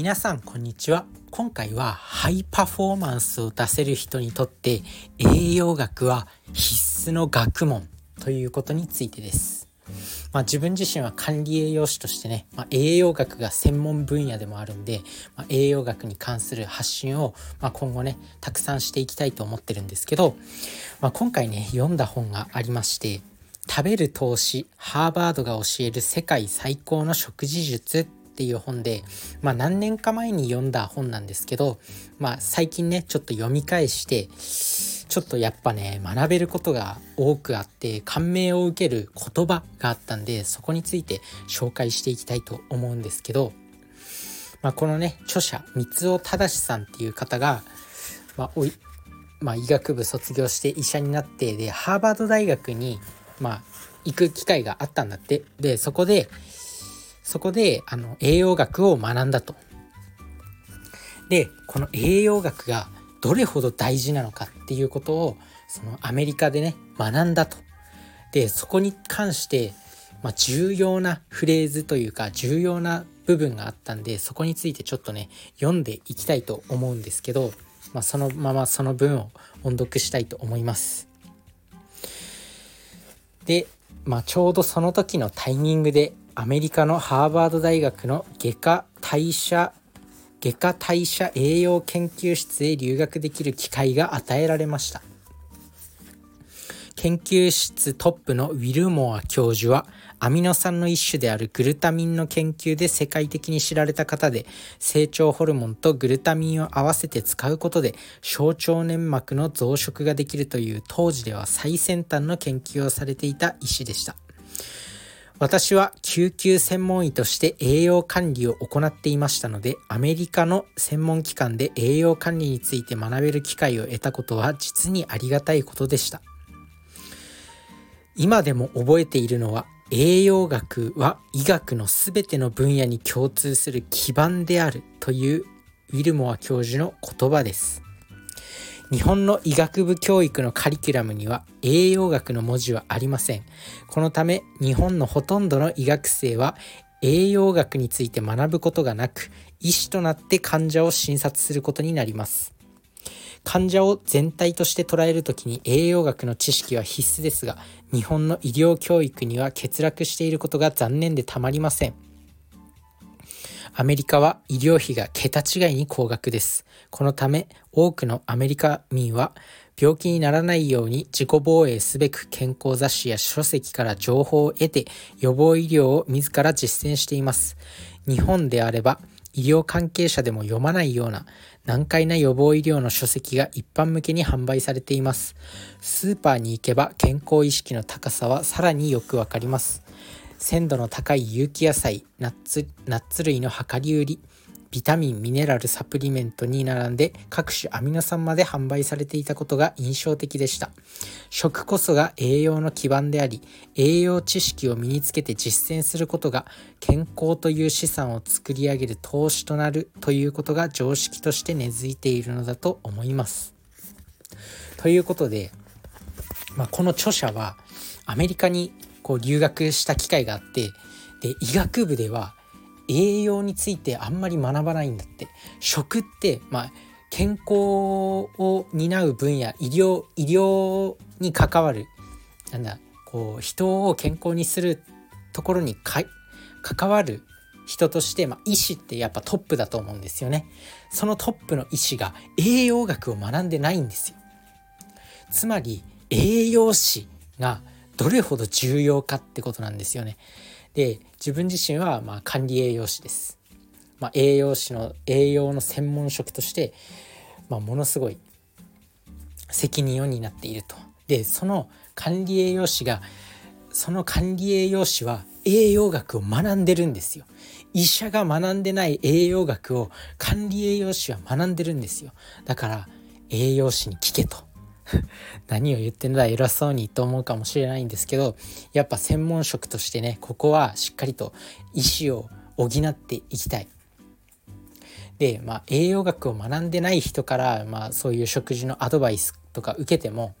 皆さんこんにちは。今回はハイパフォーマンスを出せる人にとって栄養学は必須の学問ということについてです。まあ、自分自身は管理栄養士としてね、まあ、栄養学が専門分野でもあるんで、まあ、栄養学に関する発信を、ま今後ねたくさんしていきたいと思ってるんですけど、ま今回ね読んだ本がありまして「食べる投資ハーバードが教える世界最高の食事術」っていう本で、まあ、何年か前に読んだ本なんですけど、まあ、最近ねちょっと読み返してちょっとやっぱね学べることが多くあって感銘を受ける言葉があったんでそこについて紹介していきたいと思うんですけど、まあ、このね著者三尾正さんっていう方が、まあおいまあ、医学部卒業して医者になってでハーバード大学に、まあ、行く機会があったんだって。でそこでそこであの栄養学を学んだと。でこの栄養学がどれほど大事なのかっていうことをそのアメリカでね学んだと。でそこに関して、まあ、重要なフレーズというか重要な部分があったんでそこについてちょっとね読んでいきたいと思うんですけど、まあ、そのままその文を音読したいと思います。で、まあ、ちょうどその時のタイミングでアメリカのハーバード大学の外科代謝外科代謝栄養研究室へ留学できる機会が与えられました。研究室トップのウィルモア教授はアミノ酸の一種であるグルタミンの研究で世界的に知られた方で成長ホルモンとグルタミンを合わせて使うことで小腸粘膜の増殖ができるという当時では最先端の研究をされていた医師でした。私は救急専門医として栄養管理を行っていましたので、アメリカの専門機関で栄養管理について学べる機会を得たことは実にありがたいことでした。今でも覚えているのは、栄養学は医学のすべての分野に共通する基盤であるというウィルモア教授の言葉です。日本の医学部教育のカリキュラムには栄養学の文字はありません。このため日本のほとんどの医学生は栄養学について学ぶことがなく、医師となって患者を診察することになります。患者を全体として捉えるときに栄養学の知識は必須ですが、日本の医療教育には欠落していることが残念でたまりません。アメリカは医療費が桁違いに高額です。このため多くのアメリカ民は病気にならないように自己防衛すべく健康雑誌や書籍から情報を得て予防医療を自ら実践しています。日本であれば医療関係者でも読まないような難解な予防医療の書籍が一般向けに販売されています。スーパーに行けば健康意識の高さはさらによくわかります。鮮度の高い有機野菜ナッツナッツ類の量り売りビタミンミネラルサプリメントに並んで各種アミノ酸まで販売されていたことが印象的でした。食こそが栄養の基盤であり栄養知識を身につけて実践することが健康という資産を作り上げる投資となるということが常識として根付いているのだと思います。ということで、まあ、この著者はアメリカにこう留学した機会があってで医学部では栄養についてあんまり学ばないんだって食ってまあ健康を担う分野医療医療に関わるなんだこう人を健康にするところにか関わる人として、まあ、医師ってやっぱトップだと思うんですよね。そのトップの医師が栄養学を学んでないんですよ。つまり栄養士がどれほど重要かってことなんですよね。で自分自身はま管理栄養士です。まあ、栄養士の栄養の専門職として、まあ、ものすごい責任を担っていると。でその管理栄養士がその管理栄養士は栄養学を学んでるんですよ。医者が学んでない栄養学を管理栄養士は学んでるんですよ。だから栄養士に聞けと。何を言ってんだ偉そうにと思うかもしれないんですけどやっぱ専門職としてねここはしっかりと医師を補っていきたい。で、まあ、栄養学を学んでない人から、まあ、そういう食事のアドバイスとか受けても、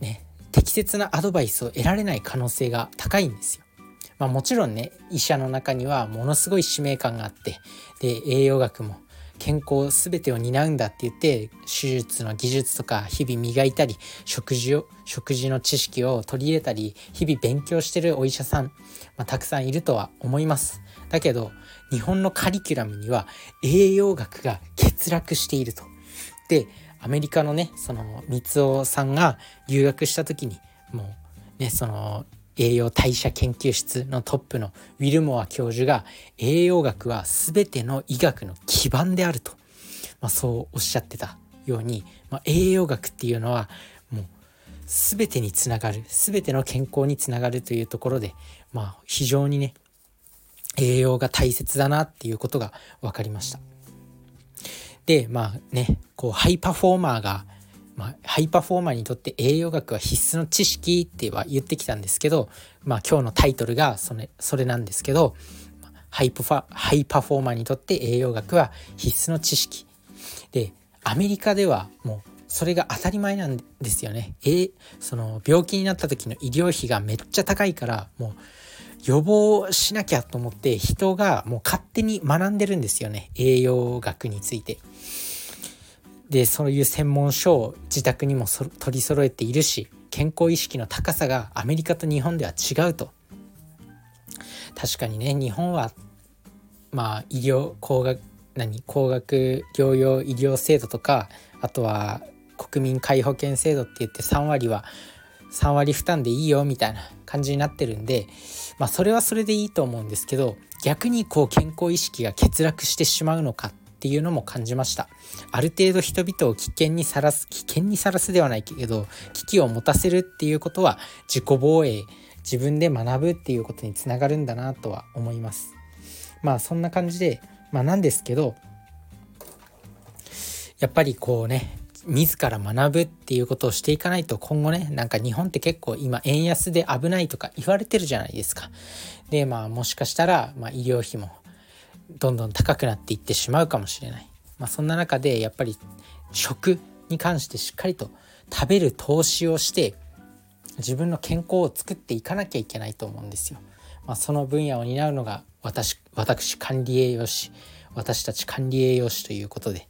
ね、適切なアドバイスを得られない可能性が高いんですよ。まあもちろんね医者の中にはものすごい使命感があってで栄養学も健康全てを担うんだって言って手術の技術とか日々磨いたり食事を食事の知識を取り入れたり日々勉強してるお医者さん、まあ、たくさんいるとは思います。だけど日本のカリキュラムには栄養学が欠落していると。でアメリカのねその三尾さんが留学した時にもうねその栄養代謝研究室のトップのウィルモア教授が栄養学は全ての医学の基盤であると、まあ、そうおっしゃってたように、まあ、栄養学っていうのはもう全てにつながる全ての健康につながるというところで、まあ、非常にね栄養が大切だなっていうことが分かりました。でまあねこうハイパフォーマーがまあ、ハイパフォーマーにとって栄養学は必須の知識っては言ってきたんですけど、まあ、今日のタイトルがそれそれなんですけどハイパファハイパフォーマーにとって栄養学は必須の知識でアメリカではもうそれが当たり前なんですよね。えその病気になった時の医療費がめっちゃ高いからもう予防しなきゃと思って人がもう勝手に学んでるんですよね栄養学について。でそういう専門書を自宅にも取り揃えているし健康意識の高さがアメリカと日本では違うと。確かにね日本はまあ医療高額何高額療養医療制度とかあとは国民皆保険制度って言って3割は3割負担でいいよみたいな感じになってるんでまあそれはそれでいいと思うんですけど逆にこう健康意識が欠落してしまうのかっっていうのも感じましたある程度人々を危険にさらす危険にさらすではないけど危機を持たせるっていうことは自己防衛自分で学ぶっていうことにつながるんだなとは思いますまあそんな感じでまあなんですけどやっぱりこうね自ら学ぶっていうことをしていかないと今後ねなんか日本って結構今円安で危ないとか言われてるじゃないですか。でまあもしかしたら、まあ、医療費もどんどん高くなっていってしまうかもしれない。まあ、そんな中でやっぱり食に関してしっかりと食べる投資をして自分の健康を作っていかなきゃいけないと思うんですよ。まあ、その分野を担うのが私私管理栄養士私たち管理栄養士ということで、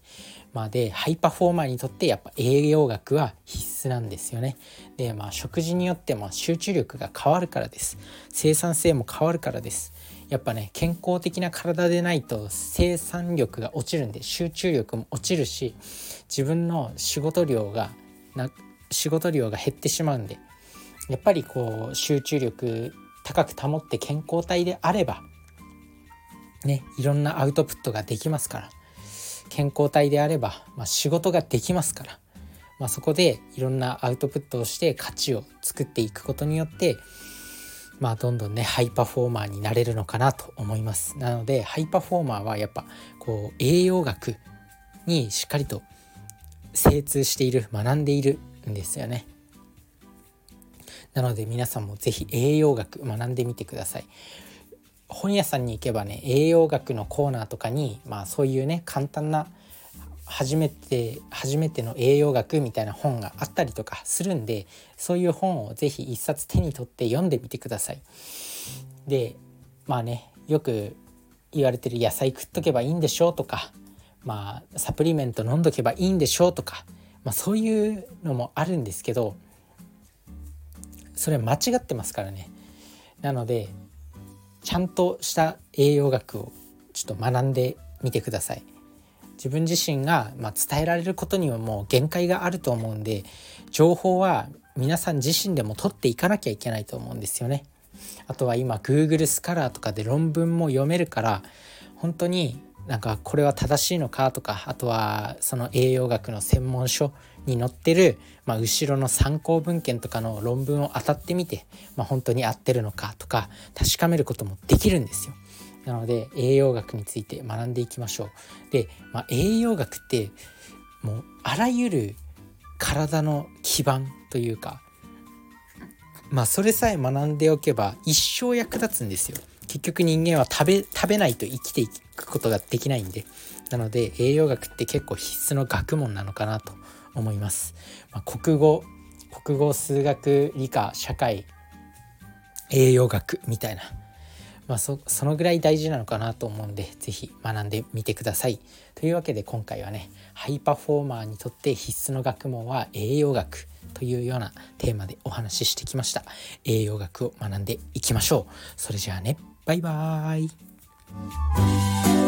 まあ、でハイパフォーマーにとってやっぱ栄養学は必須なんですよね。でまあ食事によっても集中力が変わるからです。生産性も変わるからです。やっぱね健康的な体でないと生産力が落ちるんで集中力も落ちるし自分の仕事量がな仕事量が減ってしまうんでやっぱりこう集中力高く保って健康体であればねいろんなアウトプットができますから健康体であれば、まあ、仕事ができますから、まあ、そこでいろんなアウトプットをして価値を作っていくことによってまあどんどんねハイパフォーマーになれるのかなと思います。なのでハイパフォーマーはやっぱこう栄養学にしっかりと精通している学んでいるんですよね。なので皆さんも是非栄養学学んでみてください。本屋さんに行けばね栄養学のコーナーとかにまあそういうね簡単な初めて初めての栄養学みたいな本があったりとかするんでそういう本を是非一冊手に取って読んでみてください。でまあねよく言われてる野菜食っとけばいいんでしょうとかまあサプリメント飲んどけばいいんでしょうとか、まあ、そういうのもあるんですけどそれ間違ってますからね。なのでちゃんとした栄養学をちょっと学んでみてください。自分自身が、ま伝えられることにはもう限界があると思うんで情報は皆さん自身でも取っていかなきゃいけないと思うんですよね。あとは今 Google スカラーとかで論文も読めるから本当になんかこれは正しいのかとかあとはその栄養学の専門書に載ってる、まあ、後ろの参考文献とかの論文を当たってみて、まあ、本当に合ってるのかとか確かめることもできるんですよ。なので栄養学について学んでいきましょう。で、まあ、栄養学ってもうあらゆる体の基盤というかまあそれさえ学んでおけば一生役立つんですよ。結局人間は食べ食べないと生きていくことができないんでなので栄養学って結構必須の学問なのかなと思います。まあ、国語国語数学理科社会栄養学みたいなまあそ、そのぐらい大事なのかなと思うんで是非学んでみてください。というわけで今回はねハイパフォーマーにとって必須の学問は栄養学というようなテーマでお話ししてきました。栄養学を学んでいきましょう。それじゃあねバイバーイ